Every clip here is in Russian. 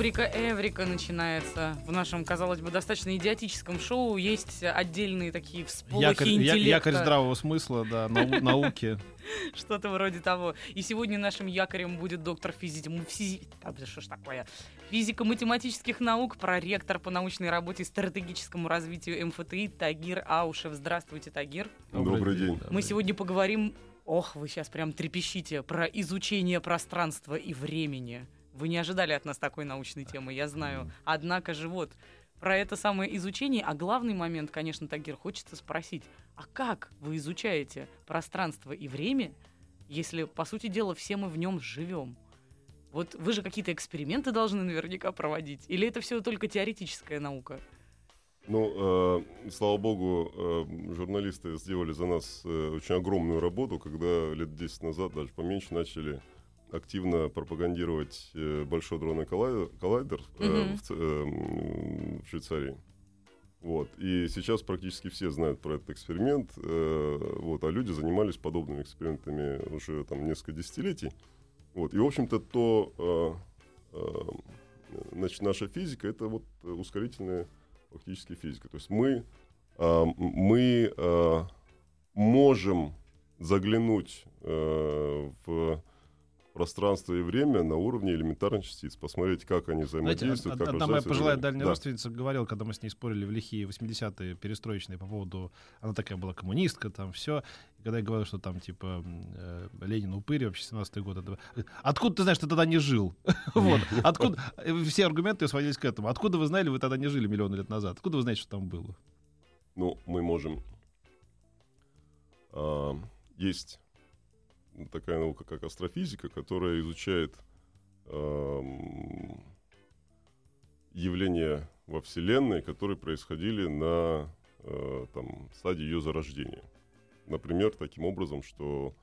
Рубрика «Эврика» начинается. В нашем, казалось бы, достаточно идиотическом шоу есть отдельные такие всполохи Якорь, я- интеллекта. якорь здравого смысла, да, нау- науки. Что-то вроде того. И сегодня нашим якорем будет доктор физики... физи- а, да что ж такое? Физико-математических наук, проректор по научной работе и стратегическому развитию МФТИ Тагир Аушев. Здравствуйте, Тагир. Добрый день. Мы сегодня поговорим... Ох, вы сейчас прям трепещите. Про изучение пространства и времени. Вы не ожидали от нас такой научной темы, я знаю. Однако же вот, про это самое изучение, а главный момент, конечно, Тагир, хочется спросить, а как вы изучаете пространство и время, если, по сути дела, все мы в нем живем? Вот вы же какие-то эксперименты должны наверняка проводить, или это все только теоретическая наука? Ну, э, слава богу, э, журналисты сделали за нас э, очень огромную работу, когда лет 10 назад, даже поменьше, начали активно пропагандировать э, большой дронный коллайдер, коллайдер, э, Мгм. в, э, в Швейцарии. Вот. И сейчас практически все знают про этот эксперимент, э, вот, а люди занимались подобными экспериментами уже там несколько десятилетий. Вот. И, в общем-то, то, э, э, значит, наша физика — это вот э, ускорительная фактически физика. То есть мы, м- мы а, можем заглянуть э, в пространство и время на уровне элементарных частиц, посмотреть, как они Знаете, взаимодействуют, од- как одна моя пожилая дальняя Да. родственница говорила, когда мы с ней спорили в лихие 80-е перестроечные по поводу... Она такая была коммунистка, там все. И когда я говорил, что там, типа, э, Ленин упырь, вообще 17-й год. Это... Откуда ты знаешь, ты тогда не жил? Вот. Откуда... э, Все аргументы сводились к этому. Откуда вы знали, вы тогда не жили миллионы лет назад? Откуда вы знаете, что там было? Ну, мы можем... а, есть такая наука, как астрофизика, которая изучает ам, явления во Вселенной, которые происходили на э, там, стадии ее зарождения. Например, таким образом, что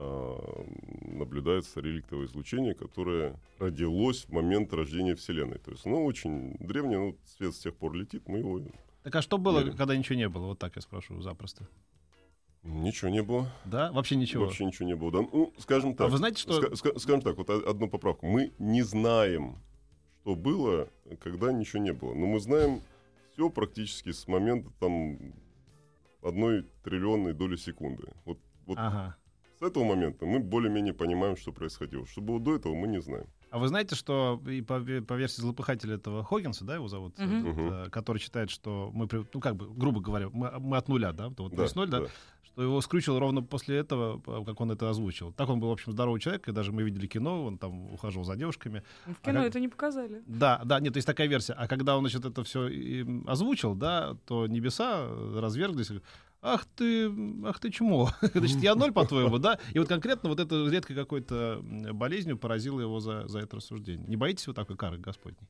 а, наблюдается реликтовое излучение, которое родилось в момент рождения Вселенной. То есть оно очень древнее, ну, свет с тех пор летит, мы его... Так а что было, Верю. когда ничего не было? Вот так я спрошу запросто. Ничего не было. Да? Вообще ничего? Вообще ничего не было. Да, ну, скажем так. А вы знаете, что- ска- ска- скажем так, вот одну поправку. Мы не знаем, что было, когда ничего не было. Но мы знаем все практически с момента там одной триллионной доли секунды. Вот, вот Ага. с этого момента мы более-менее понимаем, что происходило. Что было до этого, мы не знаем. А вы знаете, что и по, по версии злопыхателя этого Хоггинса, да, его зовут, Мгм. этот, э, который считает, что мы, ну как бы, грубо говоря, мы, мы от нуля, да, то вот Да, есть ноль, да, да. Что его скрючил ровно после этого, э, как он это озвучил. Так он был, в общем, здоровый человек, и даже мы видели кино, он там ухаживал за девушками. В кино как- это не показали. Да, да, нет, есть такая версия. А когда он, значит, это все озвучил, да, то небеса разверглись. Ах ты, ах ты чмо. Значит, я ноль, по-твоему, да? И вот конкретно вот это редкой какой-то болезнью поразило его за, за это рассуждение. Не боитесь вы такой кары Господней?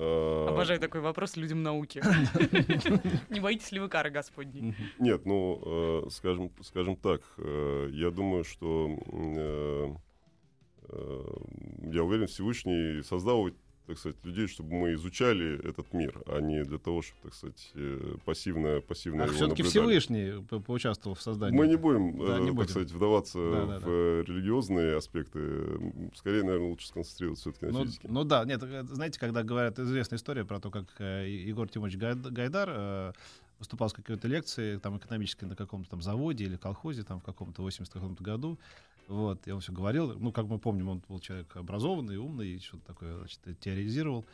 А, Обожаю такой вопрос людям науки. Не боитесь ли вы кары Господней? Нет, ну, э, скажем, скажем так, э, я думаю, что э, э, я уверен, Всевышний создал, так сказать, людей, чтобы мы изучали этот мир, а не для того, чтобы, так сказать, э, пассивно, пассивно Ах, его все-таки. Всевышний по- поучаствовал в создании. Мы не будем, Да, э, не так будем. сказать, вдаваться Да, да, в да. религиозные аспекты. Скорее, наверное, лучше сконцентрироваться все-таки на Ну, физике. ну да, нет, э, знаете, когда говорят, известная история про то, как Егор Тимович Гайд- Гайдар выступал с какой-то лекцией, там, экономической на каком-то там заводе или колхозе, там, в каком-то 80 каком-то году, вот, и он все говорил, ну, как мы помним, он был человек образованный, умный, и что-то такое, значит, теоризировал.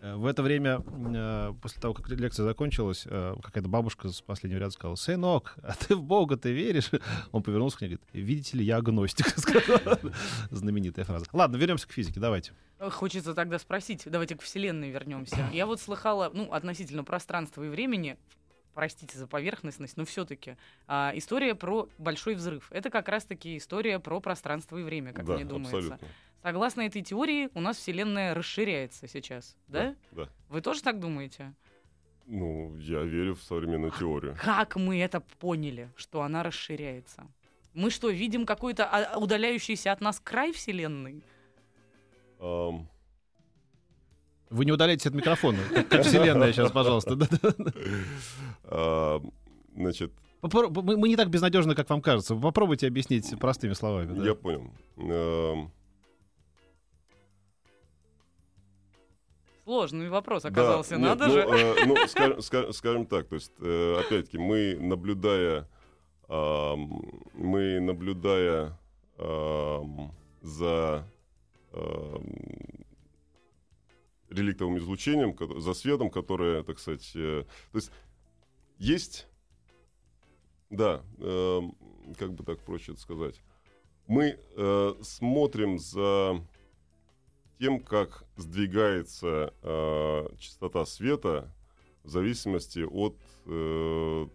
Э, В это время, э, после того, как лекция закончилась, э, какая-то бабушка с последнего ряда сказала, «Сынок, а ты в Бога ты веришь?» Он повернулся к ней и говорит, «Видите ли, я агностик». Знаменитая фраза. Ладно, вернемся к физике, давайте. Хочется тогда спросить, давайте к Вселенной вернемся. Я вот слыхала, ну, относительно пространства и времени, простите за поверхностность, но все-таки история про большой взрыв. Это как раз-таки история про пространство и время, как да, мне думается. абсолютно. Согласно этой теории, у нас Вселенная расширяется сейчас, да? Да. да. Вы тоже так думаете? Ну, я верю в современную теорию. Как мы это поняли, что она расширяется? Мы что, видим какой-то а, удаляющийся от нас край Вселенной? Um... Вы не удаляйтесь от микрофона, как Вселенная сейчас, пожалуйста. Значит, мы не так безнадежны, как вам кажется. Попробуйте объяснить простыми словами. Я понял. Сложный вопрос оказался, да, надо нет, же. Ну, э, ну скажем, скажем, скажем так, то есть, э, опять-таки, мы наблюдая, э, мы наблюдая э, за э, реликтовым излучением, за светом, которое, так сказать, э, то есть есть, да, э, как бы так проще это сказать, мы э, смотрим за тем, как сдвигается э, частота света в зависимости от э,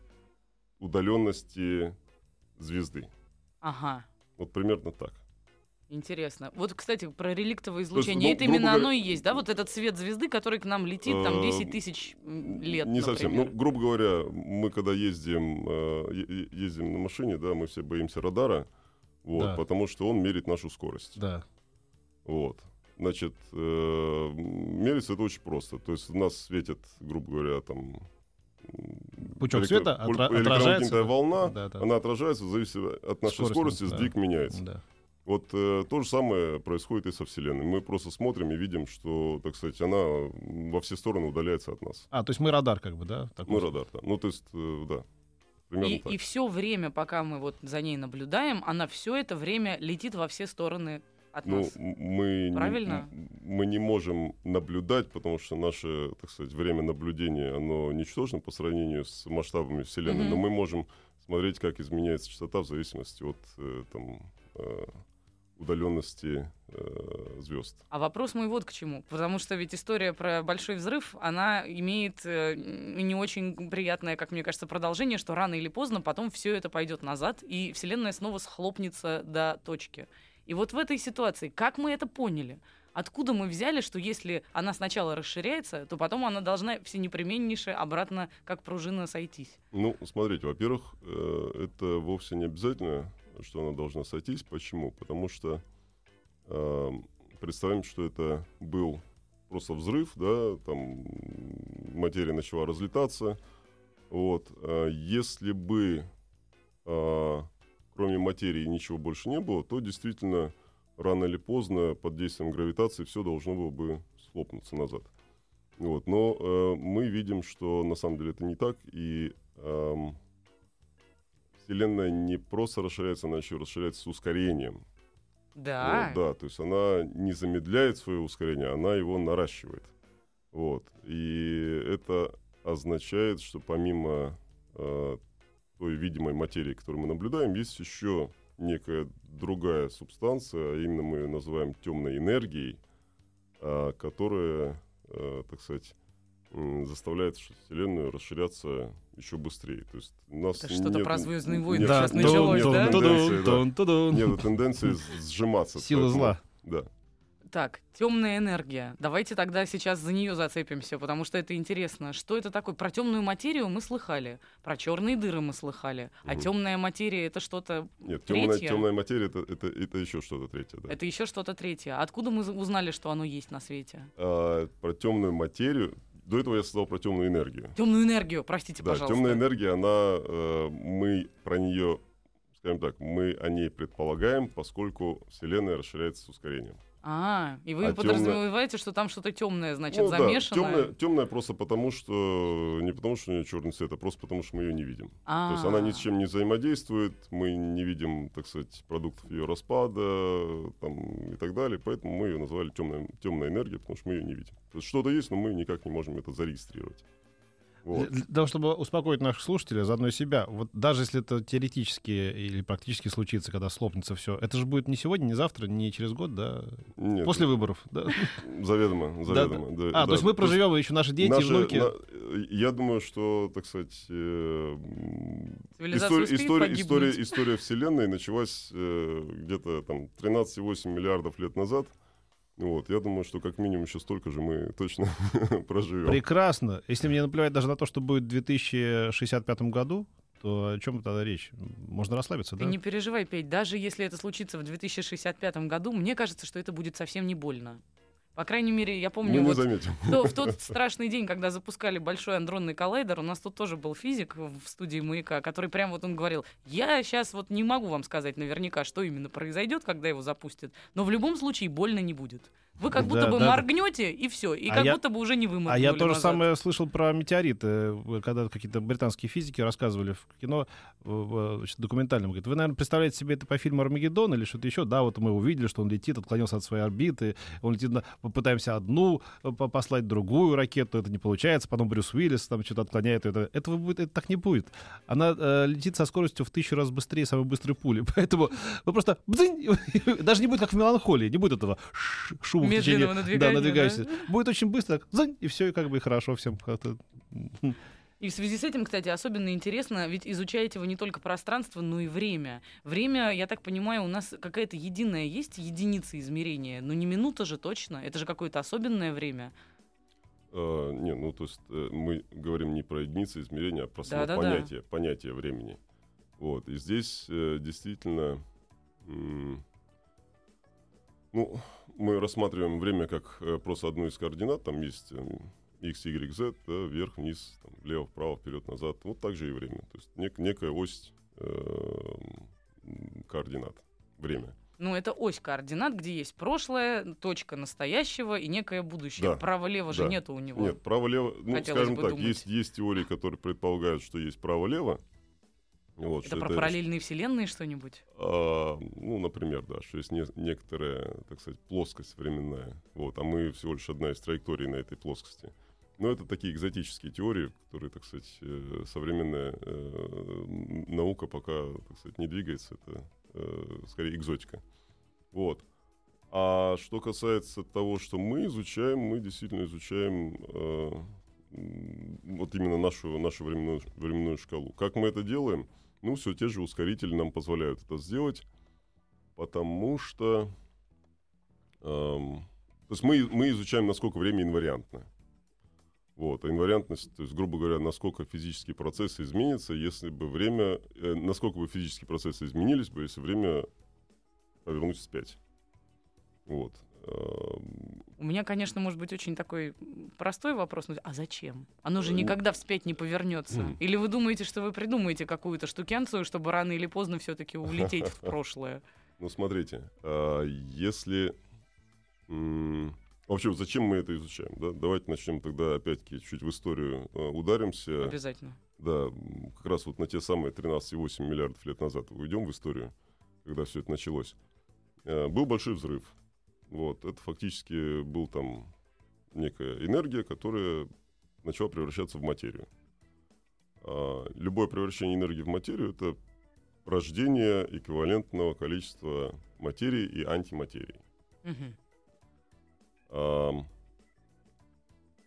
удаленности звезды. Ага. Вот примерно так. Интересно. Вот, кстати, про реликтовое излучение. Есть, ну, это именно говоря, оно и есть, да? Вот этот свет звезды, который к нам летит там 10 э, тысяч лет, Не например. совсем. Ну, грубо говоря, мы когда ездим, э, ездим на машине, да, мы все боимся радара, вот, да. потому что он мерит нашу скорость. Да. Вот. Значит, э, мерится это очень просто. То есть у нас светит, грубо говоря, там... Пучок электро... света отра... отражается. волна, да, да. она отражается, в зависимости от нашей скорости, скорости да. сдвиг меняется. Да. Вот э, то же самое происходит и со Вселенной. Мы просто смотрим и видим, что, так сказать, она во все стороны удаляется от нас. А, то есть мы радар, как бы, да? Такой мы радар, да. Ну, то есть, э, да. И, и все время, пока мы вот за ней наблюдаем, она все это время летит во все стороны от ну, нас. Мы Правильно? Не, мы не можем наблюдать, потому что наше, так сказать, время наблюдения, оно ничтожно по сравнению с масштабами Вселенной, mm-hmm. но мы можем смотреть, как изменяется частота в зависимости от э, там, э, удаленности э, звезд. А вопрос мой вот к чему. Потому что ведь история про большой взрыв, она имеет э, не очень приятное, как мне кажется, продолжение, что рано или поздно потом все это пойдет назад, и Вселенная снова схлопнется до точки. И вот в этой ситуации, как мы это поняли? Откуда мы взяли, что если она сначала расширяется, то потом она должна все непременнейше обратно, как пружина, сойтись? Ну, смотрите, во-первых, э, это вовсе не обязательно, что она должна сойтись. Почему? Потому что э, представим, что это был просто взрыв, да, там материя начала разлетаться. Вот, э, если бы э, кроме материи ничего больше не было, то действительно рано или поздно под действием гравитации все должно было бы схлопнуться назад. Вот. Но э, мы видим, что на самом деле это не так, и э, Вселенная не просто расширяется, она еще расширяется с ускорением. Да. Вот, да, то есть она не замедляет свое ускорение, она его наращивает. Вот. И это означает, что помимо э, той видимой материи, которую мы наблюдаем, есть еще некая другая субстанция, а именно мы ее называем темной энергией, а, которая, а, так сказать, заставляет Вселенную расширяться еще быстрее. То есть у нас Это что-то про Звездные войны да, сейчас началось, нет да? Нет тенденции сжиматься. Сила зла. Да. Так, темная энергия. Давайте тогда сейчас за нее зацепимся, потому что это интересно. Что это такое? Про темную материю мы слыхали, про черные дыры мы слыхали, а угу. темная материя это что-то Нет, темная, темная материя это, это, это еще что-то третье. Да. Это еще что-то третье. Откуда мы узнали, что оно есть на свете? А, про темную материю. До этого я сказал про темную энергию. Темную энергию, простите, да, пожалуйста. Темная энергия, она, э, мы про нее, скажем так, мы о ней предполагаем, поскольку Вселенная расширяется с ускорением. А, и вы а подразумеваете, темное... что там что-то темное, значит, ну, замешано? Да, темное, темное просто потому, что не потому, что у нее черный цвет, а просто потому, что мы ее не видим. А-а-а. То есть она ни с чем не взаимодействует, мы не видим, так сказать, продуктов ее распада там, и так далее, поэтому мы ее назвали темная, темная энергия, потому что мы ее не видим. То есть что-то есть, но мы никак не можем это зарегистрировать. Вот. Для того, чтобы успокоить наших слушателей, а заодно и себя, вот даже если это теоретически или практически случится, когда слопнется все, это же будет не сегодня, не завтра, не через год, да? Нет, После выборов, да? заведомо, Да, заведомо. да, А, да. то есть мы проживем, и еще наши дети, и наши- внуки. на- я думаю, что, так сказать, э, Цивилизация история, история, история Вселенной началась э, где-то там 13,8 миллиардов лет назад. Вот, я думаю, что как минимум еще столько же мы точно проживем. Прекрасно. Если мне наплевать даже на то, что будет в 2065 году, то о чем тогда речь? Можно расслабиться, Ты да? не переживай, Петь, даже если это случится в 2065 году, мне кажется, что это будет совсем не больно. По крайней мере, я помню, не вот заметим. то- в тот страшный день, когда запускали большой андронный коллайдер, у нас тут тоже был физик в студии «Маяка», который прям вот он говорил, я сейчас вот не могу вам сказать наверняка, что именно произойдет, когда его запустят, но в любом случае больно не будет. Вы как будто Да, бы да, моргнете, и все, и А как я- будто бы уже не выморгнули А я то же назад. самое слышал про метеориты, э, когда какие-то британские физики рассказывали в кино в- значит, документальном. Говорит, вы, наверное, представляете себе это по фильму «Армагеддон» или что-то еще? Да, вот мы увидели, что он летит, отклонился от своей орбиты, он летит, на... попытаемся одну э, по- послать другую ракету, это не получается, потом Брюс Уиллис там что-то отклоняет. Это, этого будет, это так не будет. Она э, летит со скоростью в тысячу раз быстрее самой быстрой пули. Поэтому вы просто даже не будет как в меланхолии, не будет этого ш- шума в течение Медленного да, надвигания, надвигающегося. да? Будет очень быстро, так, зань, и все, и как бы и хорошо всем. как-то. И в связи с этим, кстати, особенно интересно, ведь изучаете вы не только пространство, но и время. Время, я так понимаю, у нас какая-то единая есть единица измерения, но не минута же точно, это же какое-то особенное время. А, не, ну то есть э, мы говорим не про единицы измерения, а про само Да-да-да. понятие, понятие времени. Вот. И здесь э, действительно, м, ну, мы рассматриваем время как э, просто одну из координат. Там есть э, x, y, z, да, вверх, вниз, там, влево, вправо, вперед, назад. Вот так же и время. То есть нек- некая ось э, координат, время. Ну, это ось координат, где есть прошлое, точка настоящего и некое будущее. Да. Право-лево же Да. нету у него. Нет, право-лево, ну, Хотелось скажем так, думать. есть, есть теории, которые предполагают, что есть право-лево. Вот, это про параллельные вселенные что-нибудь? а, ну, например, да, что есть не- некоторая, так сказать, плоскость временная. Вот, а мы всего лишь одна из траекторий на этой плоскости. Но это такие экзотические теории, которые, так сказать, э, современная э, наука пока, так сказать, не двигается. Это э, скорее экзотика. Вот. А что касается того, что мы изучаем, мы действительно изучаем э, вот именно нашу, нашу временную, временную шкалу. Как мы это делаем? Ну, все те же ускорители нам позволяют это сделать, потому что... эм, то есть мы, мы изучаем, насколько время инвариантно. Вот, а инвариантность, то есть, грубо говоря, насколько физические процессы изменятся, если бы время, э, насколько бы физические процессы изменились бы, если время повернуть вспять. Вот. Эм, У меня, конечно, может быть очень такой простой вопрос, но а зачем? Оно же Э, никогда вспять не повернется. Мгм. Или вы думаете, что вы придумаете какую-то штукенцию, чтобы рано или поздно все-таки улететь в прошлое? Ну, смотрите, а, если... м, Вообще, зачем мы это изучаем? Да? Давайте начнем тогда опять-таки чуть в историю э, ударимся. Обязательно. Да, как раз вот на те самые 13,8 миллиардов лет назад уйдем в историю, когда все это началось. Э, Был большой взрыв. Вот, это фактически был там некая энергия, которая начала превращаться в материю. А, Любое превращение энергии в материю — это рождение эквивалентного количества материи и антиматерии. Мгм. Ам,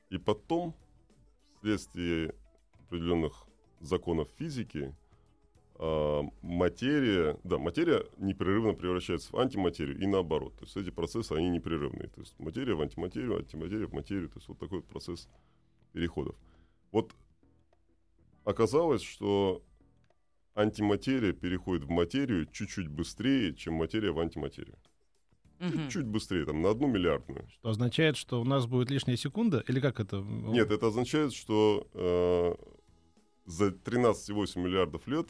И потом, вследствие определенных законов физики, а, материя, да, материя непрерывно превращается в антиматерию и наоборот. То есть эти процессы, они непрерывные. То есть материя в антиматерию, антиматерия в материю. То есть вот такой вот процесс переходов. Вот оказалось, что антиматерия переходит в материю чуть-чуть быстрее, чем материя в антиматерию. Мгм. Чуть быстрее, там, на одну миллиардную. Что означает, что у нас будет лишняя секунда? Или как это? Нет, это означает, что э, за 13,8 миллиардов лет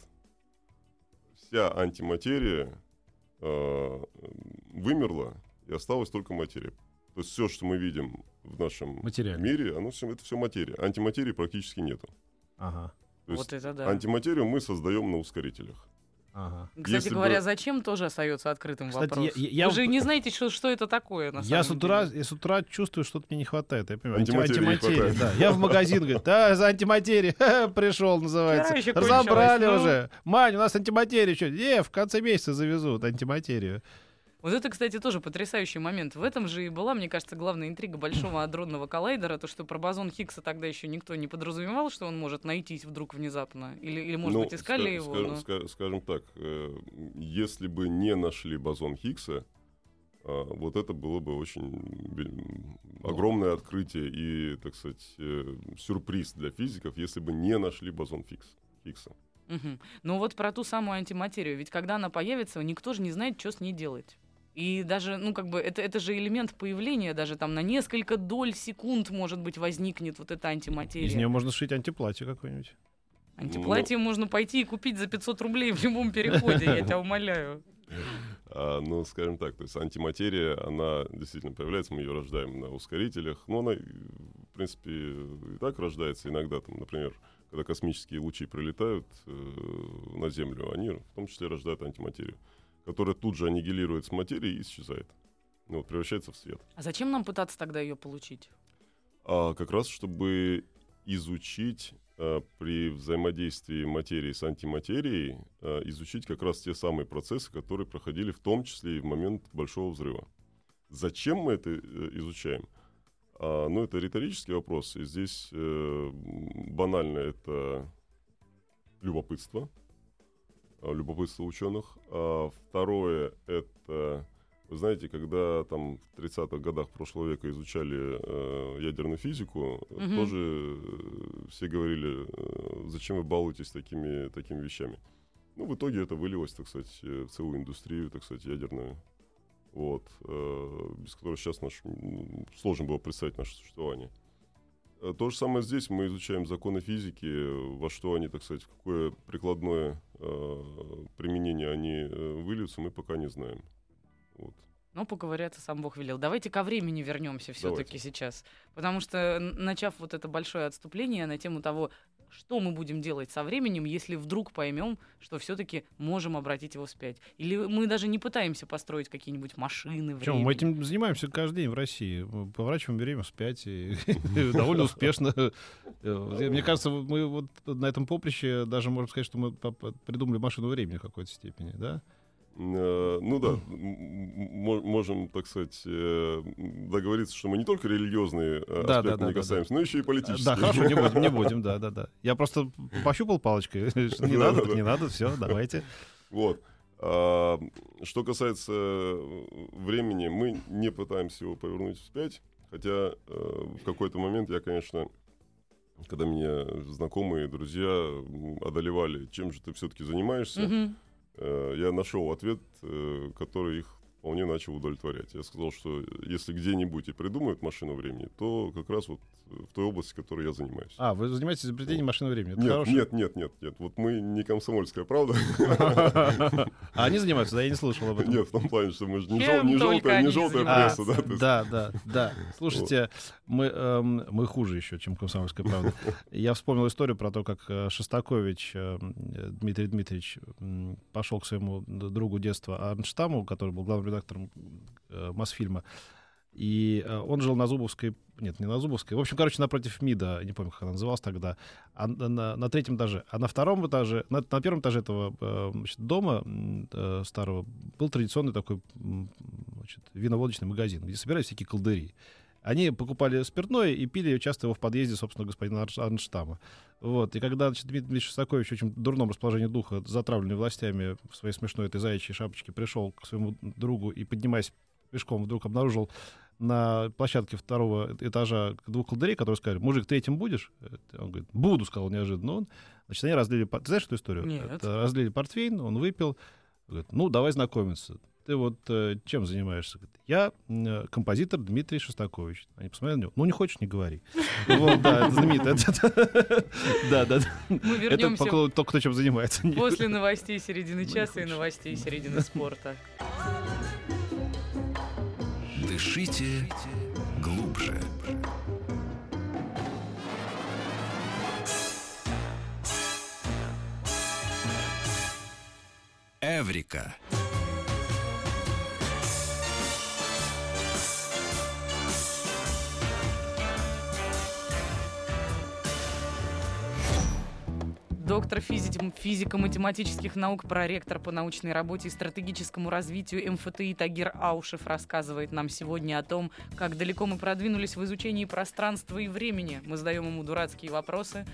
вся антиматерия э, вымерла, и осталась только материя. То есть все, что мы видим в нашем Материально. мире, оно всё, это все материя. Антиматерии практически нету. Ага. То есть Вот это да. антиматерию мы создаем на ускорителях. Ага. Кстати Если говоря, бы- зачем тоже остается открытым Кстати, вопрос. я- я- Вы же не знаете, что, что это такое на Я с, самом утра, деле. я с утра чувствую, что-то мне не хватает. Я понимаю, анти- Антиматерии не антиматерии, хватает. да. Я в магазин, говорит, да, за антиматерии пришел, называется. Еще Разобрали ну. уже. Мань, у нас антиматерия. Что? Не, в конце месяца завезут антиматерию. Вот это, кстати, тоже потрясающий момент. В этом же и была, мне кажется, главная интрига Большого адронного коллайдера, то, что про бозон Хиггса тогда еще никто не подразумевал, что он может найтись вдруг внезапно. Или, или может Ну, быть, искали ска- его. скажем, но- ска- скажем так, э, если бы не нашли бозон Хиггса, а, вот это было бы очень огромное открытие и, так сказать, э, сюрприз для физиков, если бы не нашли бозон Хиггса. Мгм. Но вот про ту самую антиматерию. Ведь когда она появится, никто же не знает, что с ней делать. И даже, ну, как бы, это, это же элемент появления, даже там на несколько доль секунд, может быть, возникнет вот эта антиматерия. Из нее можно сшить антиплатье какое-нибудь. Антиплатье можно пойти и купить за 500 рублей в любом переходе, я тебя умоляю. А, ну, скажем так, то есть антиматерия, она действительно появляется, мы ее рождаем на ускорителях, но она, в принципе, и так рождается иногда, там, например, когда космические лучи прилетают э, на Землю, они в том числе рождают антиматерию, которая тут же аннигилирует с материей и исчезает. Ну, вот, превращается в свет. А зачем нам пытаться тогда ее получить? А как раз, чтобы изучить э, при взаимодействии материи с антиматерией, э, изучить как раз те самые процессы, которые проходили в том числе и в момент Большого взрыва. Зачем мы это э, изучаем? А, ну, это риторический вопрос. И здесь э, банально это любопытство. А, Любопытство ученых. А второе это вы знаете, когда там в 30-х годах прошлого века изучали э, ядерную физику, э, Мгм. тоже э, все говорили, э, зачем вы балуетесь такими, такими вещами. Ну, в итоге это вылилось, так сказать, э, в целую индустрию, так сказать, ядерную, вот, э, без которой сейчас наш, сложно было представить наше существование. Э, То же самое здесь. Мы изучаем законы физики, э, во что они, так сказать, в какое прикладное э, применение они э, выльются, мы пока не знаем. Вот. Ну, поговорят, сам Бог велел. Давайте ко времени вернемся все-таки сейчас. Потому что, начав вот это большое отступление на тему того, что мы будем делать со временем, если вдруг поймем, что все-таки можем обратить его вспять. Или мы даже не пытаемся построить какие-нибудь машины времени. мы этим занимаемся каждый день в России. Мы поворачиваем время вспять и довольно успешно. Э, Мне кажется, мы вот на этом поприще даже можем сказать, что мы придумали машину времени в какой-то степени, да? Э, Ну да, можем, так сказать, э, договориться, что мы не только религиозные э, Да, аспекты да, да, не да, касаемся, но еще и политические. Да, хорошо, не будем, не будем, да, да, да. Я просто пощупал палочкой. Не надо, не надо, все, давайте. Вот. А, что касается э, времени, мы не пытаемся его повернуть вспять, хотя э, в какой-то момент я, конечно, когда меня знакомые, друзья одолевали, чем же ты все-таки занимаешься, э, я нашел ответ, э, который их вполне начал удовлетворять. Я сказал, что если где-нибудь и придумают машину времени, то как раз вот в той области, которой я занимаюсь. А, вы занимаетесь изобретением машины времени. Это нет, хорошее. нет, нет, нет, нет. Вот мы не комсомольская правда. А они занимаются, да, я не слышал об этом. Нет, в том плане, что мы же не, желтая, не желтая пресса, да. есть- Да, да, да. Слушайте, мы, эм, мы хуже еще, чем комсомольская правда. Я вспомнил историю про то, как э, Шостакович э, Дмитрий Дмитриевич пошел к своему другу детства Арнштаму, который был главным редактором э, Мосфильма. И э, он жил на Зубовской, нет, не на Зубовской, в общем, короче, напротив МИДа, не помню, как она называлась тогда, а на, на- третьем этаже. А на втором этаже, на, на первом этаже этого э, значит, дома э, старого был традиционный такой значит, виноводочный магазин, где собирались всякие колдыри. Они покупали спиртное и пили часто его в подъезде, собственно, господина Арнштама. Вот. И когда значит, Дмитрий Шостакович в очень дурном расположении духа, затравленный властями в своей смешной этой заячьей шапочке, пришел к своему другу и, поднимаясь пешком, вдруг обнаружил на площадке второго этажа двух колдырей, которые сказали, мужик, ты этим будешь? Это Он говорит, буду, сказал неожиданно он. Значит, они разлили... Ты знаешь эту историю? Нет. Это разлили портвейн, он выпил. Говорит, ну, давай знакомиться. Ты вот э, чем занимаешься? Говорит, я э, композитор Дмитрий Шостакович. Они посмотрели на него. Ну, не хочешь, не говори. Вот, да, это знаменито. Да, да. Мы Это вернемся только тот, кто чем занимается. после новостей середины часа и новостей середины спорта. Дышите глубже. Эврика. Доктор физи- физико-математических наук, проректор по научной работе и стратегическому развитию МФТИ Тагир Аушев рассказывает нам сегодня о том, как далеко мы продвинулись в изучении пространства и времени. Мы задаем ему дурацкие вопросы,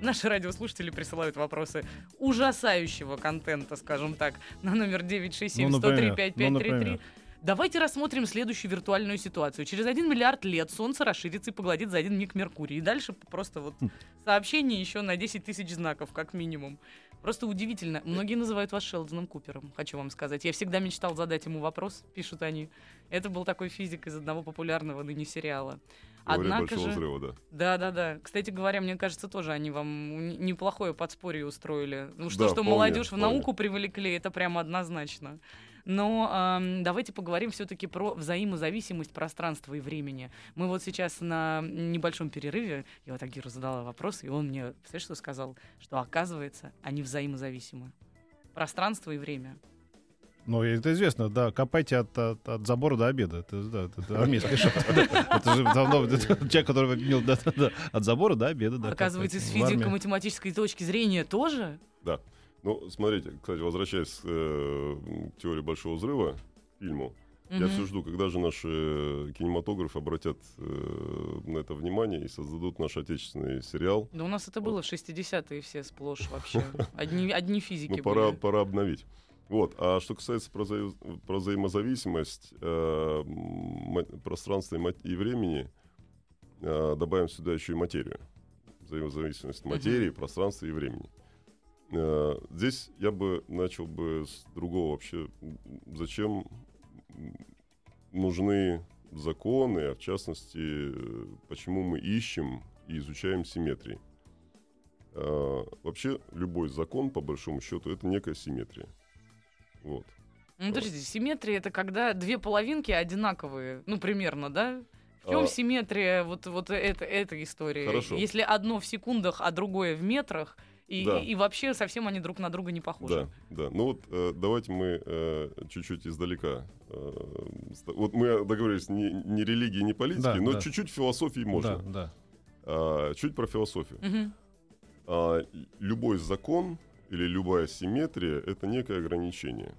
Наши радиослушатели присылают вопросы ужасающего контента, скажем так, на номер 967 Ну, например, 103 ну, 5533. например. Давайте рассмотрим следующую виртуальную ситуацию. Через один миллиард лет Солнце расширится и поглотит за один миг Меркурий. И дальше просто вот Хм. сообщение еще на 10 тысяч знаков, как минимум. Просто удивительно. Многие называют вас Шелдоном Купером, хочу вам сказать. Я всегда мечтал задать ему вопрос, пишут они. Это был такой физик из одного популярного ныне сериала. Теория Однако большого же... взрыва, да. Да, да, да. Кстати говоря, мне кажется, тоже они вам неплохое подспорье устроили. Ну, что, Да, что вполне, молодежь в вполне. науку привлекли, это прямо однозначно. Но ам, давайте поговорим все-таки про взаимозависимость пространства и времени. Мы вот сейчас на небольшом перерыве, я вот Агиру задала вопрос, и он мне, все что сказал, что оказывается, они взаимозависимы. Пространство и время. Ну, это известно, да, копайте от, от, от забора до обеда. Это, да, это, это армейский шаг. Это же давно человек, который имел да, да, да, от забора до обеда. да, Оказывается, с физико-математической точки зрения тоже? Да. Ну, смотрите, кстати, возвращаясь э, к теории большого взрыва, фильму, я Мгм. все жду, когда же наши кинематографы обратят э, на это внимание и создадут наш отечественный сериал. Да у нас это было в 60-е все сплошь вообще. Одни, одни физики Ну, пора, были. пора обновить. Вот. А что касается про, взаи- про взаимозависимость э, пространства и, ма- и времени, э, добавим сюда еще и материю. Взаимозависимость материи, пространства и времени. Э, здесь я бы начал бы с другого вообще. Зачем нужны законы, а в частности, почему мы ищем и изучаем симметрии? Э, Вообще любой закон, по большому счету, это некая симметрия. Вот. Ну, подождите, симметрия это когда две половинки одинаковые, ну, примерно, да? В чем А, симметрия вот, вот это, этой истории? Хорошо. Если одно в секундах, а другое в метрах, и, Да. и, и вообще совсем они друг на друга не похожи. Да, да. Ну вот э, давайте мы э, чуть-чуть издалека. э, вот мы договорились не, не религии, не политики, Да, но да. чуть-чуть философии можно. Да, да. А, чуть про философию. Мгм. А, любой закон или любая симметрия — это некое ограничение.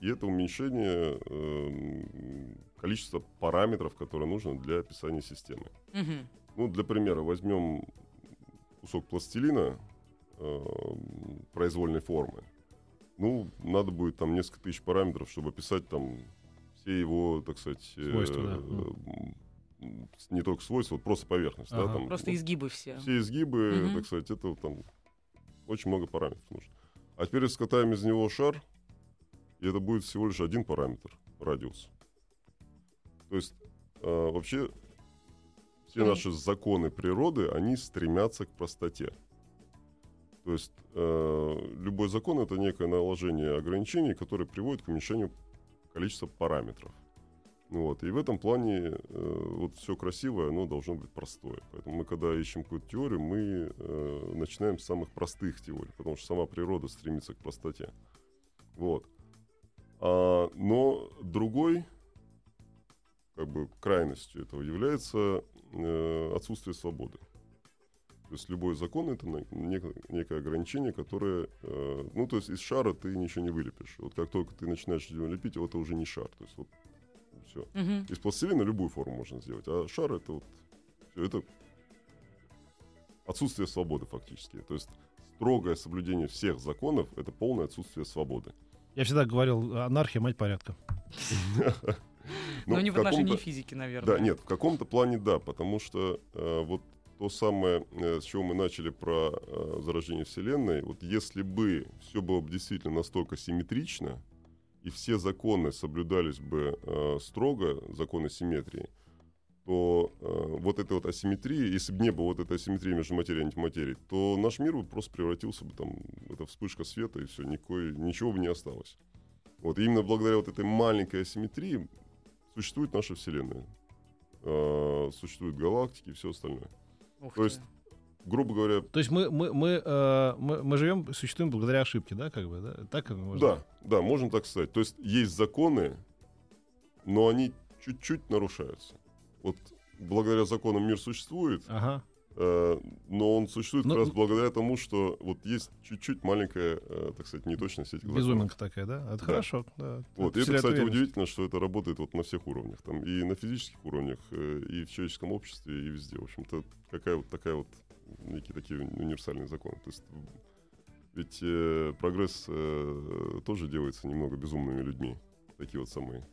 И это уменьшение эм, количества параметров, которые нужно для описания системы. Мгм. Ну, для примера, возьмем кусок пластилина эм, произвольной формы. Ну, надо будет там несколько тысяч параметров, чтобы описать там все его, так сказать, э, Свойства, да. м, м, не только свойства, вот просто поверхность. да, Ага. там, Просто изгибы все. все изгибы, Мгм. так сказать, это там очень много параметров нужно. А теперь скатаем из него шар, и это будет всего лишь один параметр, радиус. То есть э, вообще все наши законы природы, они стремятся к простоте. То есть э, любой закон это некое наложение ограничений, которое приводит к уменьшению количества параметров. Ну Вот. И в этом плане э, вот все красивое, оно должно быть простое. Поэтому мы, когда ищем какую-то теорию, мы э, начинаем с самых простых теорий, потому что сама природа стремится к простоте. Вот. А, но другой как бы крайностью этого является э, отсутствие свободы. То есть любой закон это некое, некое ограничение, которое, э, ну то есть из шара ты ничего не вылепишь. Вот как только ты начинаешь его лепить, вот это уже не шар. То есть вот все. Мгм. Из пластилина любую форму можно сделать, а шар это вот всё, это отсутствие свободы фактически. То есть строгое соблюдение всех законов это полное отсутствие свободы. Я всегда говорил, анархия, мать порядка. Но Ну, не в отношении физики, наверное. Да, нет, в каком-то плане да, потому что э, вот то самое, э, с чего мы начали про э, зарождение Вселенной, вот если бы все было бы действительно настолько симметрично, и все законы соблюдались бы э, строго, законы симметрии, то э, вот этой вот асимметрии, если бы не было вот этой асимметрии между материей и антиматерией, то наш мир бы просто превратился бы там, это вспышка света, и все, никакой, ничего бы не осталось. Вот, и именно благодаря вот этой маленькой асимметрии существует наша Вселенная. Э, существуют галактики и все остальное. Ух То ты. есть грубо говоря, То есть мы, мы, мы, э, мы, мы живем, существуем благодаря ошибке, да, как бы, да? Так можно? да, да, можно так сказать. То есть есть законы, но они чуть-чуть нарушаются. Вот благодаря законам мир существует, Ага. Э, но он существует Ну, как раз благодаря тому, что вот есть чуть-чуть маленькая, э, так сказать, неточность этих законов. Безуминка такая, да? Это Да. хорошо. Да. Вот, и это, кстати, уверенность. удивительно, что это работает вот на всех уровнях. Там и на физических уровнях, э, и в человеческом обществе, и везде. В общем-то, какая вот такая вот некие такие универсальные законы. То есть ведь э, прогресс э, тоже делается немного безумными людьми. Такие вот самые.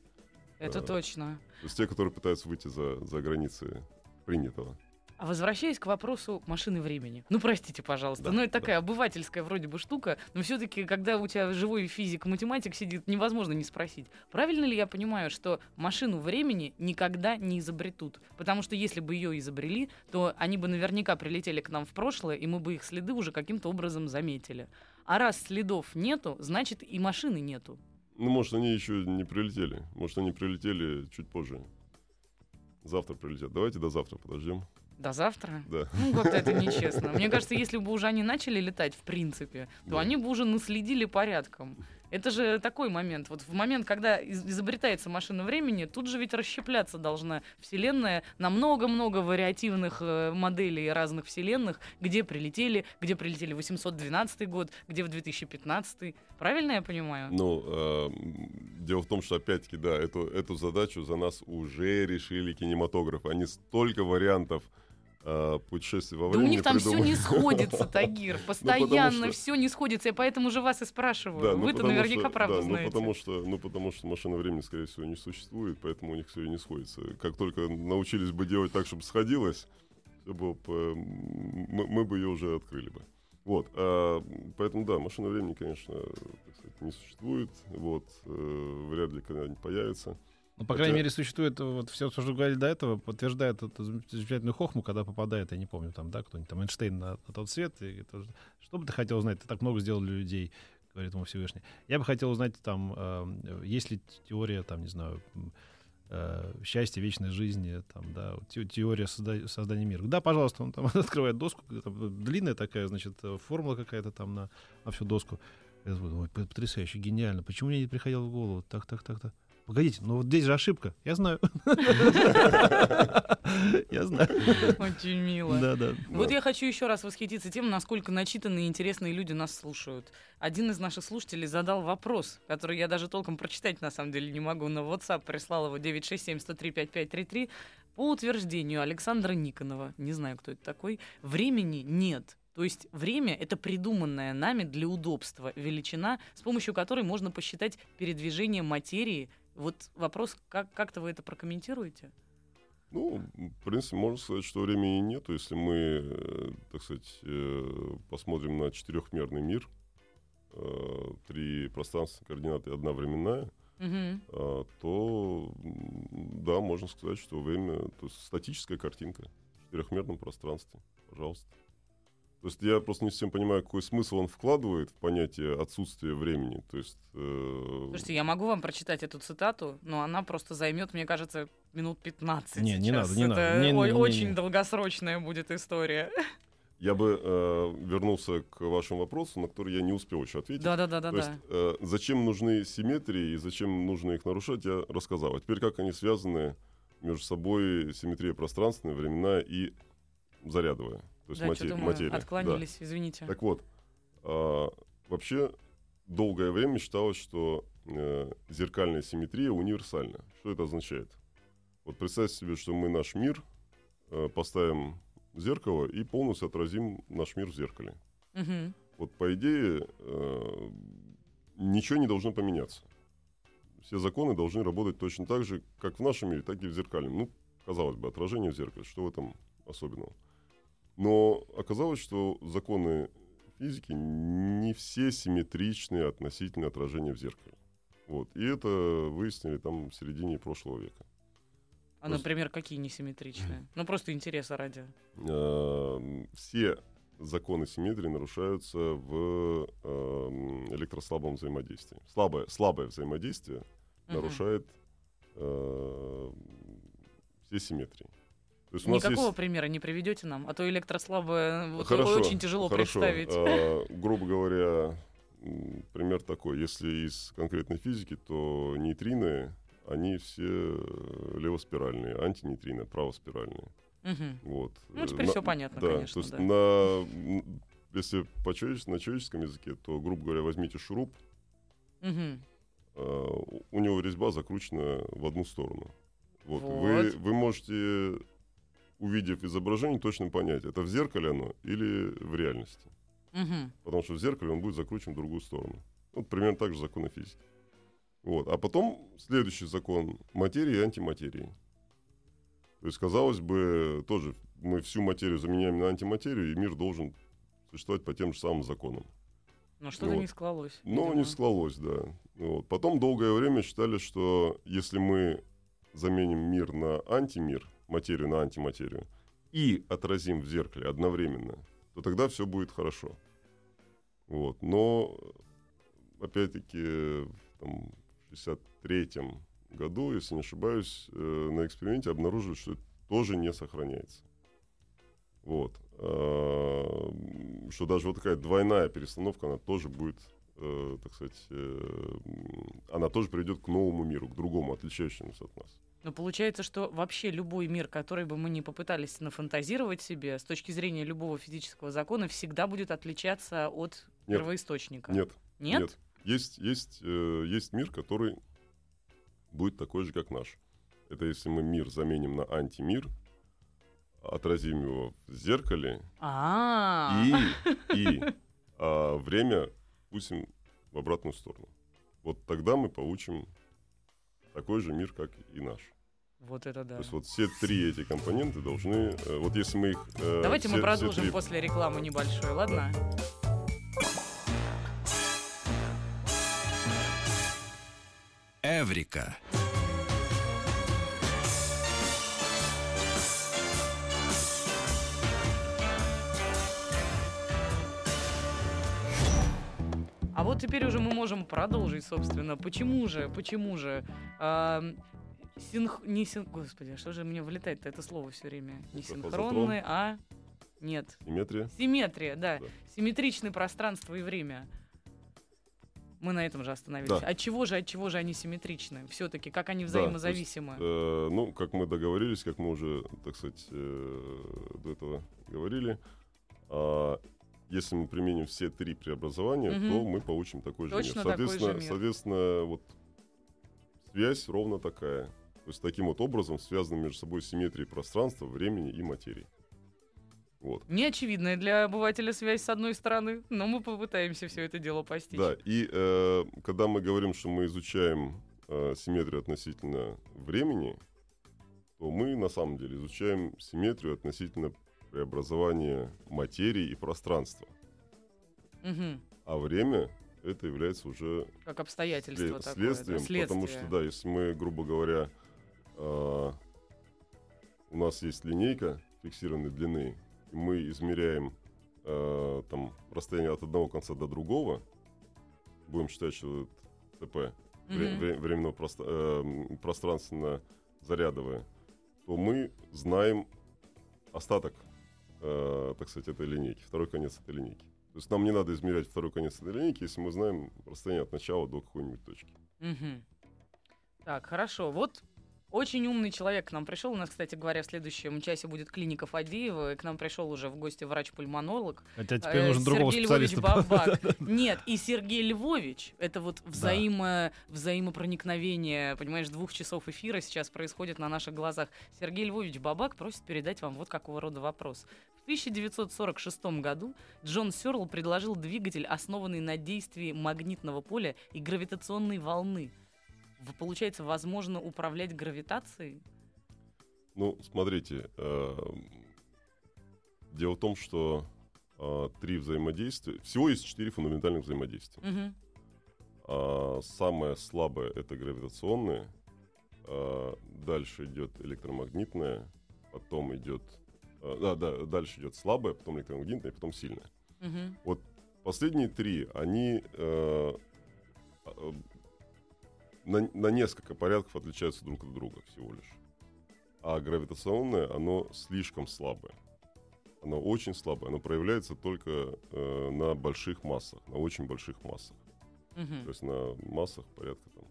Это Да. точно. То есть те, которые пытаются выйти за, за границы принятого. А возвращаясь к вопросу машины времени. Ну, простите, пожалуйста. Да, ну, это такая обывательская вроде бы штука, но все-таки, когда у тебя живой физик, математик сидит, невозможно не спросить. Правильно ли я понимаю, что машину времени никогда не изобретут? Потому что если бы ее изобрели, то они бы наверняка прилетели к нам в прошлое, и мы бы их следы уже каким-то образом заметили. А раз следов нету, значит и машины нету. Ну, может, они еще не прилетели. Может, они прилетели чуть позже. Завтра прилетят. Давайте до завтра подождем. До завтра? Да. Ну, как-то это нечестно. Мне кажется, если бы уже они начали летать, в принципе, то Да. они бы уже наследили порядком. Это же такой момент. Вот в момент, когда из- изобретается машина времени, тут же ведь расщепляться должна Вселенная на много-много вариативных э, моделей разных Вселенных, где прилетели, где прилетели в 812 год, где в 2015. Правильно я понимаю? Ну, э, дело в том, что опять-таки, да, эту, эту задачу за нас уже решили кинематографы. Они столько вариантов э, путешествий во Да у времени них там все придумали. не сходится, Тагир. потому Постоянно все не сходится. Я поэтому же вас и спрашиваю. Да, ну, Вы-то наверняка что- правду да, знаете. Ну потому, что, ну, потому что машина времени, скорее всего, не существует, поэтому у них все и не сходится. Как только научились бы делать так, чтобы сходилось, мы, мы бы ее уже открыли бы. Вот, а, поэтому да, машина времени, конечно, сказать, не существует, вот, э, вряд ли когда-нибудь появится. Ну, по Хотя- крайней мере, существует вот все, что говорили до этого, подтверждает эту замечательную хохму, когда попадает, я не помню, там, да, кто-нибудь там, Эйнштейн на, на тот свет. И это, что бы ты хотел узнать? Ты так много сделал для людей, говорит ему Всевышний. Я бы хотел узнать, там, э, есть ли теория, там, не знаю, э, счастья, вечной жизни, там, да, те- теория созда- создания мира. Да, пожалуйста, он там открывает доску, там длинная такая, значит, э, формула какая-то там на, на всю доску. Я думаю, «Ой, потрясающе, гениально. Почему мне не приходило в голову? Так, так, так, так. Погодите, ну вот здесь же ошибка. Я знаю. Я знаю. Очень мило. Да, да. Вот я хочу еще раз восхититься тем, насколько начитанные и интересные люди нас слушают. Один из наших слушателей задал вопрос, который я даже толком прочитать на самом деле не могу. На WhatsApp прислал его 967-103-5533 по утверждению Александра Никонова. Не знаю, кто это такой. Времени нет. То есть время — это придуманная нами для удобства величина, с помощью которой можно посчитать передвижение материи. Вот вопрос, как, как-то вы это прокомментируете? Ну, в принципе, можно сказать, что времени нет. Если мы, э, так сказать, э, посмотрим на четырехмерный мир, э, три пространственные координаты и одна временная, Мгм. а, то да, можно сказать, что время, то есть статическая картинка в четырехмерном пространстве, пожалуйста. То есть я просто не совсем понимаю, какой смысл он вкладывает в понятие отсутствия времени. То есть э, Слушайте, я могу вам прочитать эту цитату, но она просто займет, мне кажется, минут 15. Не, не надо, не Это надо. Не, не, не, не, очень не. долгосрочная будет история. я бы э, вернулся к вашему вопросу, на который я не успел еще ответить. Да-да-да-да. То есть, э, зачем нужны симметрии и зачем нужно их нарушать, я рассказал. А теперь как они связаны между собой, симметрия пространственная, временная и зарядовая. То есть Да, мате- что-то мы материя. Да. отклонились, извините. Так вот, а, вообще долгое время считалось, что э, зеркальная симметрия универсальна. Что это означает? Вот представьте себе, что мы наш мир э, поставим в зеркало и полностью отразим наш мир в зеркале. Мгм. Вот по идее э, ничего не должно поменяться. Все законы должны работать точно так же, как в нашем мире, так и в зеркальном. Ну, казалось бы, отражение в зеркале, что в этом особенного? Но оказалось, что законы физики не все симметричны относительно отражения в зеркале. Вот. И это выяснили там в середине прошлого века. А, например, какие несимметричные? Ну, просто интереса ради. Эм, все законы симметрии нарушаются в эм, электрослабом взаимодействии. Слабое, слабое взаимодействие нарушает э, все симметрии. Есть Никакого есть... примера не приведете нам? А то электрослабое вот Хорошо, очень тяжело хорошо. представить. А, грубо говоря, пример такой. Если из конкретной физики, то нейтрины, они все э, левоспиральные, антинейтрины правоспиральные. Мгм. Вот. Ну, Э, теперь на- все понятно, да, конечно. то есть да. на, если по человеч- на человеческом языке, то, грубо говоря, возьмите шуруп, Мгм. а, у- у него резьба закручена в одну сторону. Вот. Вот. Вы, вы можете, увидев изображение, точно понять, это в зеркале оно или в реальности. Мгм. Потому что в зеркале он будет закручен в другую сторону. Вот примерно так же законы физики. Вот. А потом следующий закон материи и антиматерии. То есть, казалось бы, тоже мы всю материю заменяем на антиматерию, и мир должен существовать по тем же самым законам. Но что-то Вот. не склалось. Но видимо. не склалось, да. Вот. Потом долгое время считали, что если мы заменим мир на антимир, материю на антиматерию, и отразим в зеркале одновременно, то тогда все будет хорошо. Вот. Но, опять-таки, там, в 63-м году, если не ошибаюсь, э, на эксперименте обнаружили, что это тоже не сохраняется. Вот. А, Что даже вот такая двойная перестановка, она тоже будет, э, так сказать, э, она тоже приведет к новому миру, к другому, отличающемуся от нас. Но получается, что вообще любой мир, который бы мы не попытались нафантазировать себе, с точки зрения любого физического закона, всегда будет отличаться от Нет. первоисточника. Нет, Нет? Есть, есть, э, есть мир, который будет такой же, как наш. Это если мы мир заменим на антимир, отразим его в зеркале А, и, и а, время пустим в обратную сторону. Вот тогда мы получим такой же мир, как и наш. Вот это да. То есть вот все три эти компоненты должны, э, вот если мы их... э, Давайте все- мы все продолжим три- после рекламы небольшой, ладно? Эврика. А вот теперь уже мы можем продолжить, собственно. Почему же, почему же синх... не син... Господи, что же мне влетает-то это слово все время? Не синхронный, а... Нет. Симметрия. Симметрия, да. Да. Симметричны пространство и время. Мы на этом же остановились. Да. От чего же, от чего же они симметричны? Все-таки, как они Да, то есть, взаимозависимы? Э, ну, как мы договорились, как мы уже, так сказать, э, до этого говорили, а, если мы применим все три преобразования, Мгм. то мы получим такой же Точно мир. такой же Соответственно, мир. соответственно, вот связь ровно такая. То есть таким вот образом связаны между собой симметрии пространства, времени и материи. Вот. Неочевидная для обывателя связь с одной стороны, но мы попытаемся все это дело постичь. Да, и э, когда мы говорим, что мы изучаем э, симметрию относительно времени, то мы на самом деле изучаем симметрию относительно преобразования материи и пространства. Мгм. А время это является уже Как обстоятельство след- такое. да, следствием, потому следствие. что, да, если мы, грубо говоря, э, у нас есть линейка фиксированной длины, и мы измеряем э, там расстояние от одного конца до другого, будем считать, что это ТП, Мгм. вре- временно просто- эм, пространственно зарядовое, то мы знаем остаток, э, так сказать, этой линейки, второй конец этой линейки. То есть нам не надо измерять второй конец этой линейки, если мы знаем расстояние от начала до какой-нибудь точки. Мгм. Так, хорошо. Вот очень умный человек к нам пришел. У нас, кстати говоря, в следующем часе будет клиника Фадеева. И к нам пришел уже в гости врач-пульмонолог. Хотя теперь э, нужен другого Сергей Львович специалиста. Бабак. Нет, и Сергей Львович, это вот взаимо, взаимопроникновение, понимаешь, двух часов эфира сейчас происходит на наших глазах. Сергей Львович Бабак просит передать вам вот какого рода вопрос. В 1946 году Джон Сёрл предложил двигатель, основанный на действии магнитного поля и гравитационной волны. Получается, возможно управлять гравитацией? Ну, смотрите, эм, дело в том, что э, три взаимодействия, всего есть четыре фундаментальных взаимодействия. Мгм. А, самое слабое это гравитационное, а, дальше идет электромагнитное, потом идет, а, да, да, дальше идет слабое, потом электромагнитное, потом сильное. Мгм. Последние три, они э, э, на, на несколько порядков отличаются друг от друга всего лишь. а гравитационное, оно слишком слабое. Оно очень слабое, оно проявляется только э, на больших массах, на очень больших массах. Мгм. То есть на массах порядка там,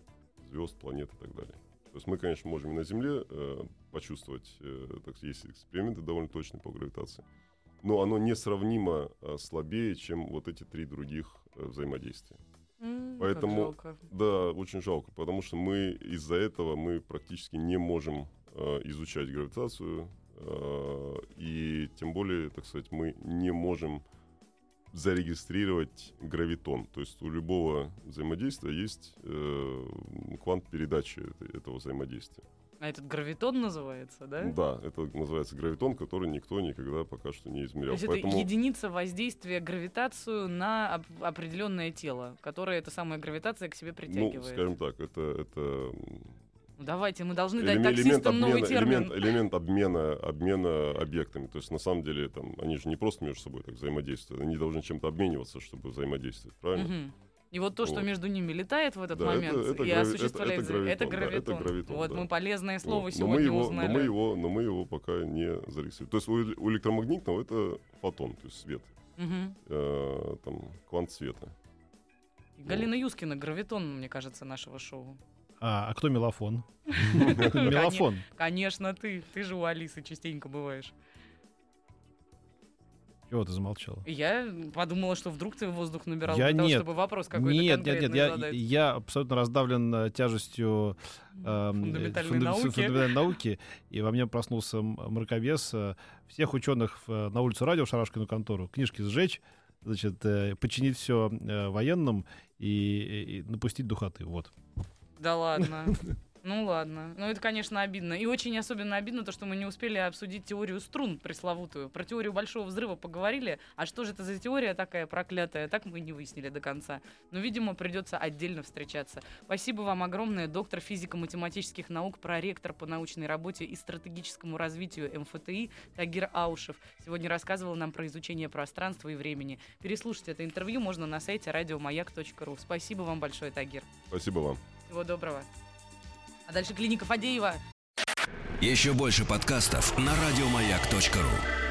звезд, планет и так далее. То есть мы, конечно, можем и на Земле э, почувствовать, э, так есть эксперименты довольно точные по гравитации, но оно несравнимо э, слабее, чем вот эти три других э, взаимодействия. Как Поэтому-. Да, очень жалко, потому что мы из-за этого мы практически не можем э, изучать гравитацию, э, и тем более, так сказать, мы не можем зарегистрировать гравитон. То есть у любого взаимодействия есть э, квант передачи этого взаимодействия. А этот гравитон называется, да? Да, это называется гравитон, который никто никогда пока что не То измерял. есть Поэтому это единица воздействия гравитацию на оп- определенное тело, которое эта самая гравитация к себе ну, притягивает. скажем так, это, это Ну, давайте, мы должны дать таксистам обмена, новый термин. элемент, элемент обмена, обмена объектами. То есть, на самом деле, там, они же не просто между собой так взаимодействуют, они должны чем-то обмениваться, чтобы взаимодействовать, правильно? Мгм. И вот то, что Вот. между ними летает в этот Да, это- момент это и грави- осуществляет, это- это это гравитон, да, это гравитон. гравитон, вот да. мы полезное слово Вот. сегодня но, мы его, узнали. но, мы его, но мы его пока не зарегистрировали. То есть у, эле- у электромагнитного это фотон, то есть свет, Мгм. э, там, квант света. Галина Юскина, гравитон, мне кажется, нашего шоу. А, а кто мелофон? Мелофон. Конечно, ты. Ты же у Алисы частенько бываешь. Чего ты замолчала? Я подумала, что вдруг ты воздух набирал Я для того, нет. чтобы вопрос какой-то Нет, нет, нет, я, задать. я абсолютно раздавлен э, тяжестью эм, Фундаментальной фунда- науки. фундаментальной науки, и во мне проснулся м- мракобес э, всех ученых в- на улицу радио в Шарашкину контору, книжки сжечь, значит, э, подчинить все военным и, и- и напустить духоты. Вот. Да ладно. Ну ладно. Ну это, конечно, обидно. И очень особенно обидно то, что мы не успели обсудить теорию струн пресловутую. Про теорию большого взрыва поговорили, а что же это за теория такая проклятая, так мы и не выяснили до конца. Но, видимо, придется отдельно встречаться. Спасибо вам огромное, доктор физико-математических наук, проректор по научной работе и стратегическому развитию МФТИ Тагир Аушев. Сегодня рассказывал нам про изучение пространства и времени. Переслушать это интервью можно на сайте радиомаяк.ру. Спасибо вам большое, Тагир. Спасибо вам. Всего доброго. А дальше клиника Фадеева. Еще больше подкастов на радиомаяк.ру.